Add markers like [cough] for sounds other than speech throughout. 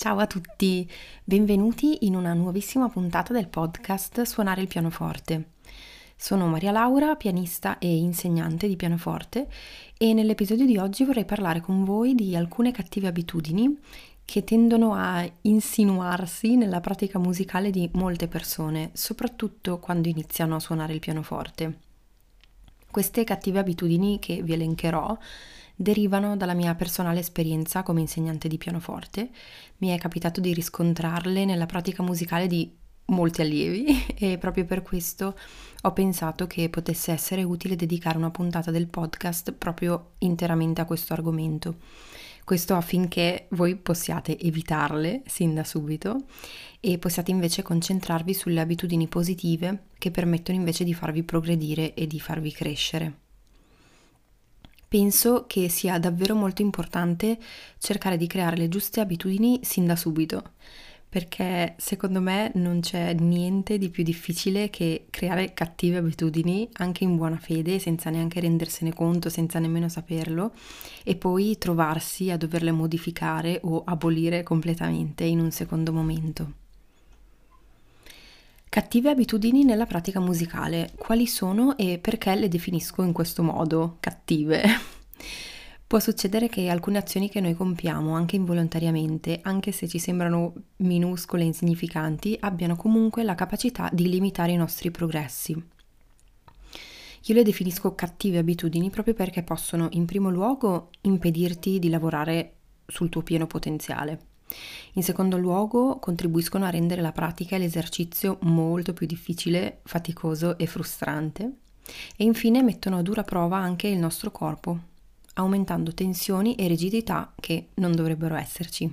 Ciao a tutti, benvenuti in una nuovissima puntata del podcast Suonare il pianoforte. Sono Maria Laura, pianista e insegnante di pianoforte e nell'episodio di oggi vorrei parlare con voi di alcune cattive abitudini che tendono a insinuarsi nella pratica musicale di molte persone, soprattutto quando iniziano a suonare il pianoforte. Queste cattive abitudini che vi elencherò derivano dalla mia personale esperienza come insegnante di pianoforte. Mi è capitato di riscontrarle nella pratica musicale di molti allievi [laughs] e proprio per questo ho pensato che potesse essere utile dedicare una puntata del podcast proprio interamente a questo argomento. Questo affinché voi possiate evitarle sin da subito e possiate invece concentrarvi sulle abitudini positive che permettono invece di farvi progredire e di farvi crescere penso che sia davvero molto importante cercare di creare le giuste abitudini sin da subito, perché secondo me non c'è niente di più difficile che creare cattive abitudini anche in buona fede, senza neanche rendersene conto, senza nemmeno saperlo, e poi trovarsi a doverle modificare o abolire completamente in un secondo momento. Cattive abitudini nella pratica musicale. Quali sono e perché le definisco in questo modo cattive? [laughs] Può succedere che alcune azioni che noi compiamo, anche involontariamente, anche se ci sembrano minuscole e insignificanti, abbiano comunque la capacità di limitare i nostri progressi. Io le definisco cattive abitudini proprio perché possono, in primo luogo, impedirti di lavorare sul tuo pieno potenziale. In secondo luogo, contribuiscono a rendere la pratica e l'esercizio molto più difficile, faticoso e frustrante. E infine mettono a dura prova anche il nostro corpo, aumentando tensioni e rigidità che non dovrebbero esserci.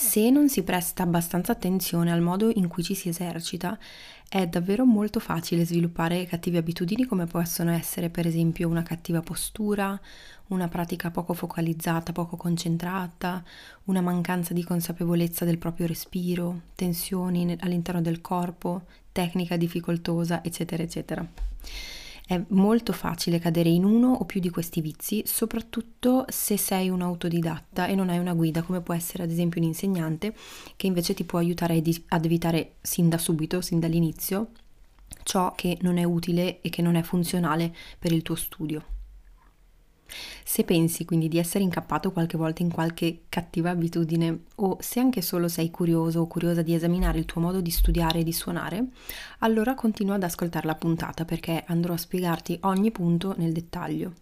Se non si presta abbastanza attenzione al modo in cui ci si esercita, è davvero molto facile sviluppare cattive abitudini come possono essere per esempio una cattiva postura, una pratica poco focalizzata, poco concentrata, una mancanza di consapevolezza del proprio respiro, tensioni all'interno del corpo, tecnica difficoltosa, eccetera, eccetera. È molto facile cadere in uno o più di questi vizi, soprattutto se sei un autodidatta e non hai una guida, come può essere ad esempio un insegnante, che invece ti può aiutare ad evitare sin da subito, sin dall'inizio, ciò che non è utile e che non è funzionale per il tuo studio. Se pensi quindi di essere incappato qualche volta in qualche cattiva abitudine o se anche solo sei curioso o curiosa di esaminare il tuo modo di studiare e di suonare, allora continua ad ascoltare la puntata perché andrò a spiegarti ogni punto nel dettaglio.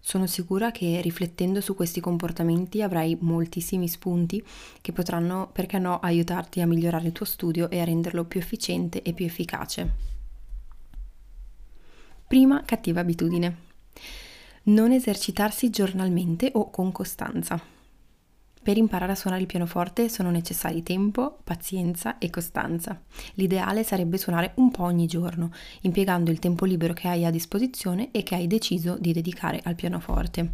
Sono sicura che riflettendo su questi comportamenti avrai moltissimi spunti che potranno, perché no, aiutarti a migliorare il tuo studio e a renderlo più efficiente e più efficace. Prima cattiva abitudine non esercitarsi giornalmente o con costanza. Per imparare a suonare il pianoforte sono necessari tempo, pazienza e costanza. L'ideale sarebbe suonare un po' ogni giorno, impiegando il tempo libero che hai a disposizione e che hai deciso di dedicare al pianoforte.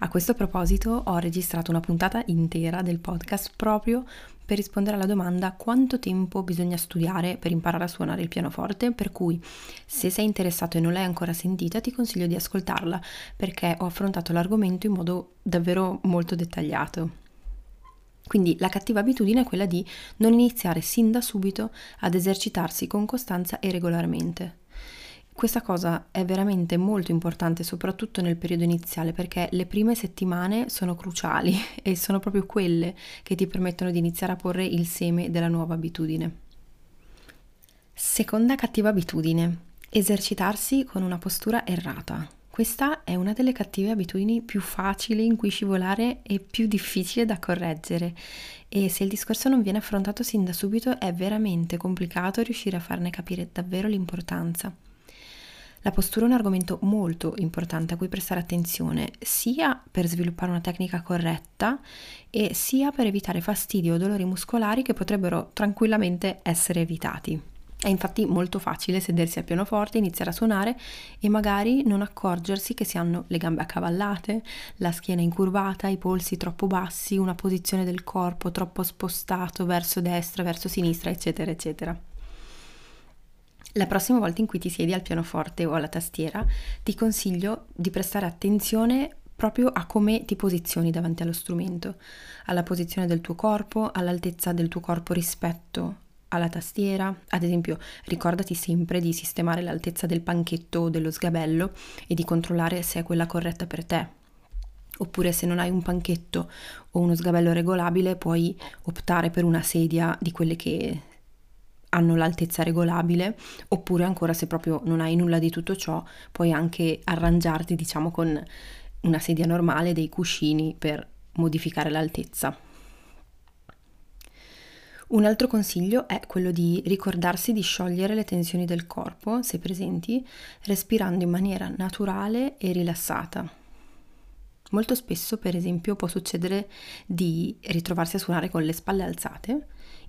A questo proposito ho registrato una puntata intera del podcast proprio per rispondere alla domanda quanto tempo bisogna studiare per imparare a suonare il pianoforte, per cui se sei interessato e non l'hai ancora sentita ti consiglio di ascoltarla perché ho affrontato l'argomento in modo davvero molto dettagliato. Quindi la cattiva abitudine è quella di non iniziare sin da subito ad esercitarsi con costanza e regolarmente. Questa cosa è veramente molto importante, soprattutto nel periodo iniziale, perché le prime settimane sono cruciali [laughs] e sono proprio quelle che ti permettono di iniziare a porre il seme della nuova abitudine. Seconda cattiva abitudine, esercitarsi con una postura errata. Questa è una delle cattive abitudini più facili in cui scivolare e più difficile da correggere e se il discorso non viene affrontato sin da subito è veramente complicato riuscire a farne capire davvero l'importanza. La postura è un argomento molto importante a cui prestare attenzione, sia per sviluppare una tecnica corretta e sia per evitare fastidi o dolori muscolari che potrebbero tranquillamente essere evitati. È infatti molto facile sedersi al pianoforte, iniziare a suonare e magari non accorgersi che si hanno le gambe accavallate, la schiena incurvata, i polsi troppo bassi, una posizione del corpo troppo spostato verso destra, verso sinistra, eccetera, eccetera. La prossima volta in cui ti siedi al pianoforte o alla tastiera, ti consiglio di prestare attenzione proprio a come ti posizioni davanti allo strumento, alla posizione del tuo corpo, all'altezza del tuo corpo rispetto alla tastiera. Ad esempio, ricordati sempre di sistemare l'altezza del panchetto o dello sgabello e di controllare se è quella corretta per te. Oppure se non hai un panchetto o uno sgabello regolabile, puoi optare per una sedia di quelle che hanno l'altezza regolabile, oppure ancora se proprio non hai nulla di tutto ciò, puoi anche arrangiarti, diciamo, con una sedia normale, dei cuscini per modificare l'altezza. Un altro consiglio è quello di ricordarsi di sciogliere le tensioni del corpo, se presenti, respirando in maniera naturale e rilassata. Molto spesso, per esempio, può succedere di ritrovarsi a suonare con le spalle alzate,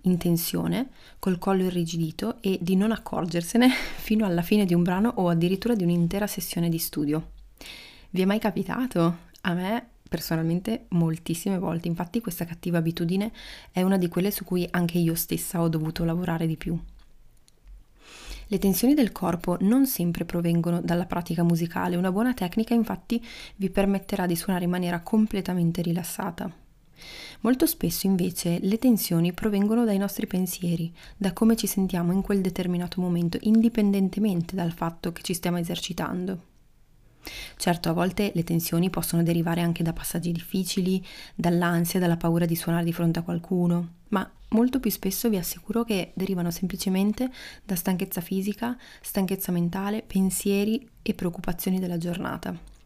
in tensione, col collo irrigidito e di non accorgersene [laughs] fino alla fine di un brano o addirittura di un'intera sessione di studio. Vi è mai capitato? A me personalmente moltissime volte, infatti questa cattiva abitudine è una di quelle su cui anche io stessa ho dovuto lavorare di più. Le tensioni del corpo non sempre provengono dalla pratica musicale, una buona tecnica infatti vi permetterà di suonare in maniera completamente rilassata. Molto spesso invece le tensioni provengono dai nostri pensieri, da come ci sentiamo in quel determinato momento, indipendentemente dal fatto che ci stiamo esercitando. Certo, a volte le tensioni possono derivare anche da passaggi difficili, dall'ansia, dalla paura di suonare di fronte a qualcuno, ma molto più spesso vi assicuro che derivano semplicemente da stanchezza fisica, stanchezza mentale, pensieri e preoccupazioni della giornata.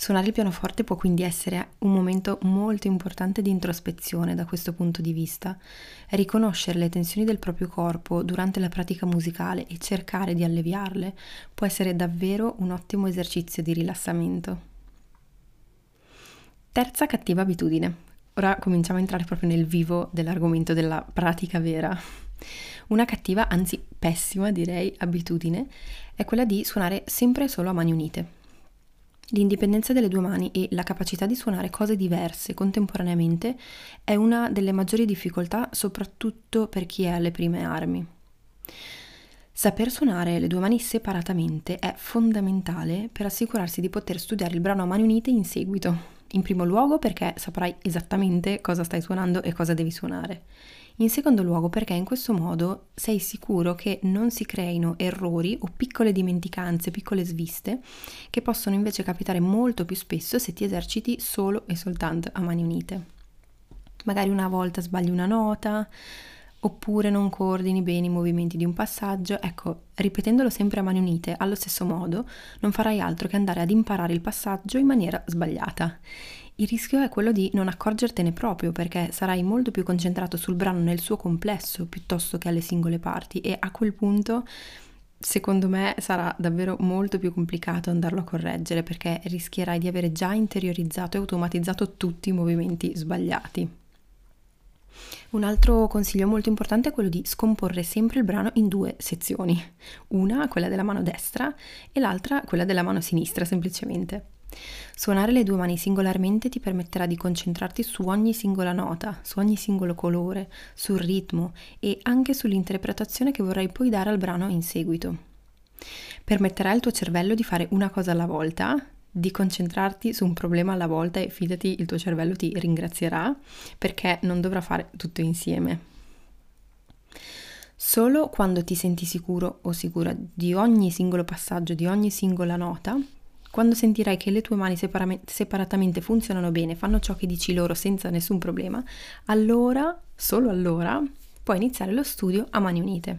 Suonare il pianoforte può quindi essere un momento molto importante di introspezione da questo punto di vista. Riconoscere le tensioni del proprio corpo durante la pratica musicale e cercare di alleviarle può essere davvero un ottimo esercizio di rilassamento. Terza cattiva abitudine. Ora cominciamo a entrare proprio nel vivo dell'argomento della pratica vera. Una cattiva, anzi pessima direi, abitudine è quella di suonare sempre solo a mani unite. L'indipendenza delle due mani e la capacità di suonare cose diverse contemporaneamente è una delle maggiori difficoltà soprattutto per chi è alle prime armi. Saper suonare le due mani separatamente è fondamentale per assicurarsi di poter studiare il brano a mani unite in seguito. In primo luogo perché saprai esattamente cosa stai suonando e cosa devi suonare. In secondo luogo perché in questo modo sei sicuro che non si creino errori o piccole dimenticanze, piccole sviste, che possono invece capitare molto più spesso se ti eserciti solo e soltanto a mani unite. Magari una volta sbagli una nota, oppure non coordini bene i movimenti di un passaggio, ecco, ripetendolo sempre a mani unite allo stesso modo, non farai altro che andare ad imparare il passaggio in maniera sbagliata il rischio è quello di non accorgertene proprio perché sarai molto più concentrato sul brano nel suo complesso piuttosto che alle singole parti e a quel punto secondo me sarà davvero molto più complicato andarlo a correggere perché rischierai di avere già interiorizzato e automatizzato tutti i movimenti sbagliati. Un altro consiglio molto importante è quello di scomporre sempre il brano in due sezioni, una quella della mano destra e l'altra quella della mano sinistra semplicemente. Suonare le due mani singolarmente ti permetterà di concentrarti su ogni singola nota, su ogni singolo colore, sul ritmo e anche sull'interpretazione che vorrai poi dare al brano in seguito. Permetterà al tuo cervello di fare una cosa alla volta, di concentrarti su un problema alla volta e fidati il tuo cervello ti ringrazierà perché non dovrà fare tutto insieme. Solo quando ti senti sicuro o sicura di ogni singolo passaggio, di ogni singola nota, quando sentirai che le tue mani separatamente funzionano bene, fanno ciò che dici loro senza nessun problema, allora, solo allora, puoi iniziare lo studio a mani unite.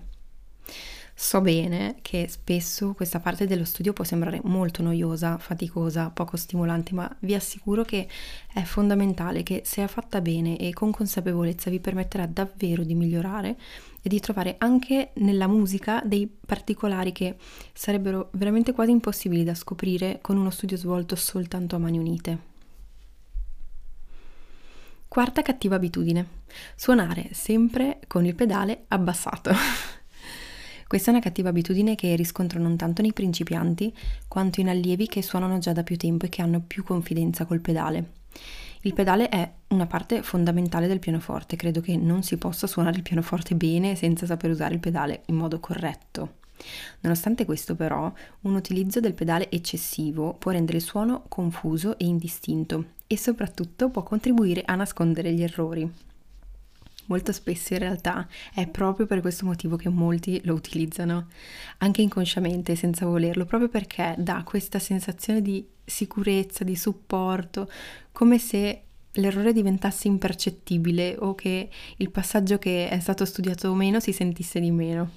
So bene che spesso questa parte dello studio può sembrare molto noiosa, faticosa, poco stimolante, ma vi assicuro che è fondamentale che se è fatta bene e con consapevolezza vi permetterà davvero di migliorare e di trovare anche nella musica dei particolari che sarebbero veramente quasi impossibili da scoprire con uno studio svolto soltanto a mani unite. Quarta cattiva abitudine, suonare sempre con il pedale abbassato. [laughs] Questa è una cattiva abitudine che riscontro non tanto nei principianti quanto in allievi che suonano già da più tempo e che hanno più confidenza col pedale. Il pedale è una parte fondamentale del pianoforte, credo che non si possa suonare il pianoforte bene senza saper usare il pedale in modo corretto. Nonostante questo però, un utilizzo del pedale eccessivo può rendere il suono confuso e indistinto e soprattutto può contribuire a nascondere gli errori. Molto spesso in realtà è proprio per questo motivo che molti lo utilizzano, anche inconsciamente, senza volerlo, proprio perché dà questa sensazione di sicurezza, di supporto, come se l'errore diventasse impercettibile o che il passaggio che è stato studiato o meno si sentisse di meno.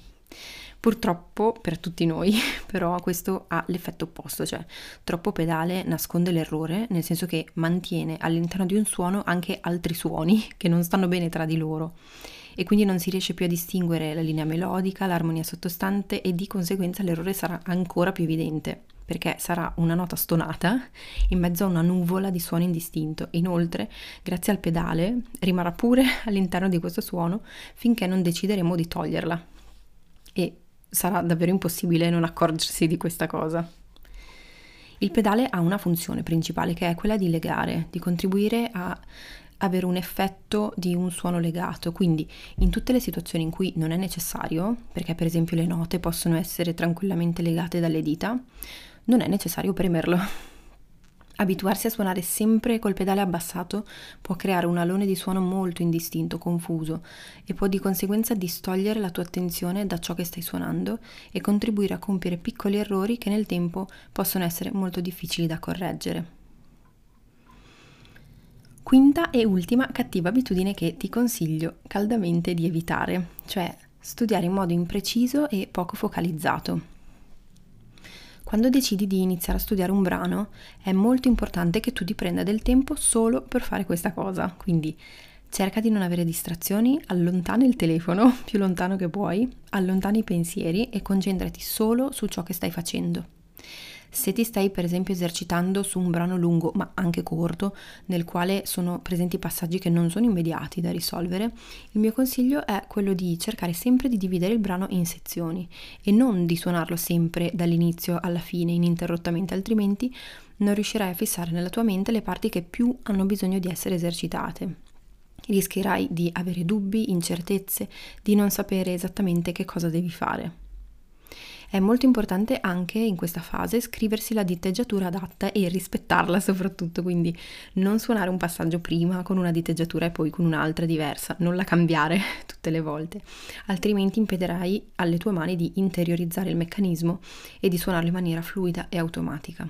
Purtroppo per tutti noi, [laughs] però, questo ha l'effetto opposto, cioè troppo pedale nasconde l'errore, nel senso che mantiene all'interno di un suono anche altri suoni [laughs] che non stanno bene tra di loro e quindi non si riesce più a distinguere la linea melodica, l'armonia sottostante e di conseguenza l'errore sarà ancora più evidente perché sarà una nota stonata [laughs] in mezzo a una nuvola di suono indistinto. Inoltre, grazie al pedale, rimarrà pure all'interno di questo suono finché non decideremo di toglierla. E sarà davvero impossibile non accorgersi di questa cosa. Il pedale ha una funzione principale che è quella di legare, di contribuire a avere un effetto di un suono legato, quindi in tutte le situazioni in cui non è necessario, perché per esempio le note possono essere tranquillamente legate dalle dita, non è necessario premerlo. Abituarsi a suonare sempre col pedale abbassato può creare un alone di suono molto indistinto, confuso e può di conseguenza distogliere la tua attenzione da ciò che stai suonando e contribuire a compiere piccoli errori che nel tempo possono essere molto difficili da correggere. Quinta e ultima cattiva abitudine che ti consiglio caldamente di evitare, cioè studiare in modo impreciso e poco focalizzato. Quando decidi di iniziare a studiare un brano è molto importante che tu ti prenda del tempo solo per fare questa cosa, quindi cerca di non avere distrazioni, allontana il telefono [laughs] più lontano che puoi, allontana i pensieri e concentrati solo su ciò che stai facendo. Se ti stai per esempio esercitando su un brano lungo ma anche corto, nel quale sono presenti passaggi che non sono immediati da risolvere, il mio consiglio è quello di cercare sempre di dividere il brano in sezioni e non di suonarlo sempre dall'inizio alla fine ininterrottamente, altrimenti non riuscirai a fissare nella tua mente le parti che più hanno bisogno di essere esercitate. Rischierai di avere dubbi, incertezze, di non sapere esattamente che cosa devi fare. È molto importante anche in questa fase scriversi la diteggiatura adatta e rispettarla soprattutto, quindi non suonare un passaggio prima con una diteggiatura e poi con un'altra diversa, non la cambiare [laughs] tutte le volte, altrimenti impedirai alle tue mani di interiorizzare il meccanismo e di suonarlo in maniera fluida e automatica.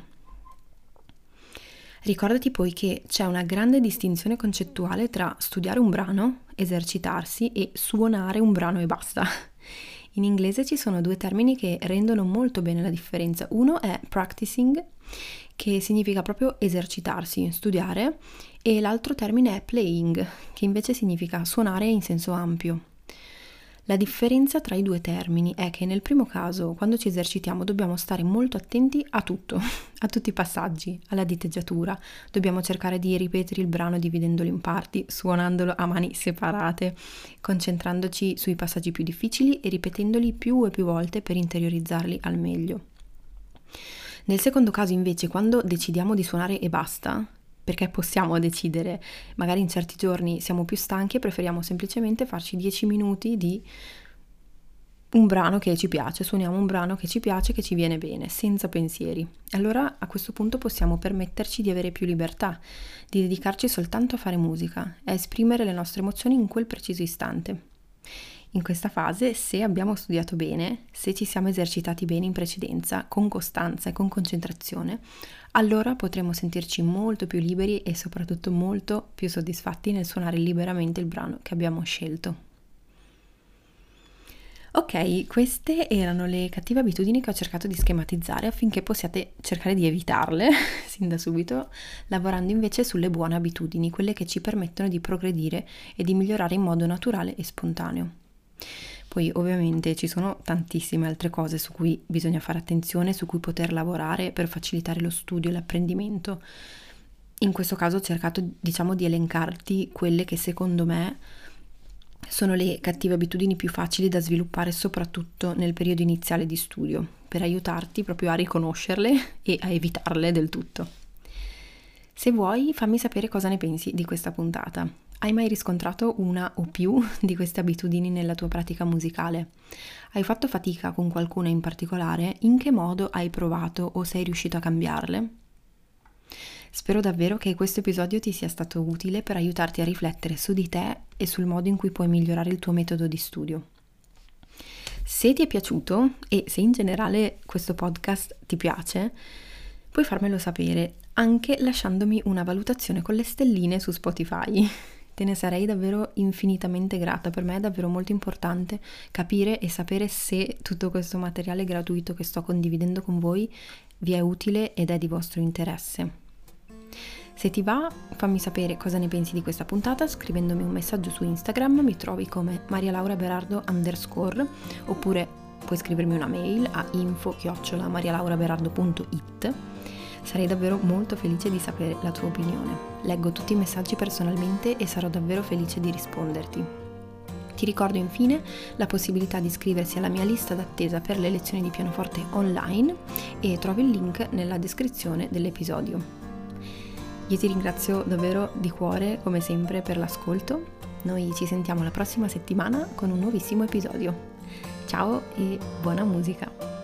Ricordati poi che c'è una grande distinzione concettuale tra studiare un brano, esercitarsi e suonare un brano e basta. In inglese ci sono due termini che rendono molto bene la differenza. Uno è practicing, che significa proprio esercitarsi, studiare, e l'altro termine è playing, che invece significa suonare in senso ampio. La differenza tra i due termini è che nel primo caso, quando ci esercitiamo, dobbiamo stare molto attenti a tutto, [laughs] a tutti i passaggi, alla diteggiatura. Dobbiamo cercare di ripetere il brano dividendolo in parti, suonandolo a mani separate, concentrandoci sui passaggi più difficili e ripetendoli più e più volte per interiorizzarli al meglio. Nel secondo caso invece, quando decidiamo di suonare e basta, perché possiamo decidere, magari in certi giorni siamo più stanchi e preferiamo semplicemente farci 10 minuti di un brano che ci piace, suoniamo un brano che ci piace, che ci viene bene, senza pensieri. Allora a questo punto possiamo permetterci di avere più libertà, di dedicarci soltanto a fare musica, a esprimere le nostre emozioni in quel preciso istante. In questa fase, se abbiamo studiato bene, se ci siamo esercitati bene in precedenza, con costanza e con concentrazione, allora potremo sentirci molto più liberi e soprattutto molto più soddisfatti nel suonare liberamente il brano che abbiamo scelto. Ok, queste erano le cattive abitudini che ho cercato di schematizzare affinché possiate cercare di evitarle [laughs] sin da subito, lavorando invece sulle buone abitudini, quelle che ci permettono di progredire e di migliorare in modo naturale e spontaneo. Poi ovviamente ci sono tantissime altre cose su cui bisogna fare attenzione, su cui poter lavorare per facilitare lo studio e l'apprendimento. In questo caso ho cercato diciamo di elencarti quelle che secondo me sono le cattive abitudini più facili da sviluppare soprattutto nel periodo iniziale di studio, per aiutarti proprio a riconoscerle e a evitarle del tutto. Se vuoi, fammi sapere cosa ne pensi di questa puntata. Hai mai riscontrato una o più [laughs] di queste abitudini nella tua pratica musicale? Hai fatto fatica con qualcuna in particolare? In che modo hai provato o sei riuscito a cambiarle? Spero davvero che questo episodio ti sia stato utile per aiutarti a riflettere su di te e sul modo in cui puoi migliorare il tuo metodo di studio. Se ti è piaciuto e se in generale questo podcast ti piace, puoi farmelo sapere anche lasciandomi una valutazione con le stelline su Spotify. [laughs] Te ne sarei davvero infinitamente grata, per me è davvero molto importante capire e sapere se tutto questo materiale gratuito che sto condividendo con voi vi è utile ed è di vostro interesse. Se ti va, fammi sapere cosa ne pensi di questa puntata scrivendomi un messaggio su Instagram, mi trovi come marialauraberardo underscore oppure puoi scrivermi una mail a info-marialauraberardo.it. Sarei davvero molto felice di sapere la tua opinione. Leggo tutti i messaggi personalmente e sarò davvero felice di risponderti. Ti ricordo infine la possibilità di iscriversi alla mia lista d'attesa per le lezioni di pianoforte online e trovi il link nella descrizione dell'episodio. Io ti ringrazio davvero di cuore, come sempre, per l'ascolto. Noi ci sentiamo la prossima settimana con un nuovissimo episodio. Ciao e buona musica!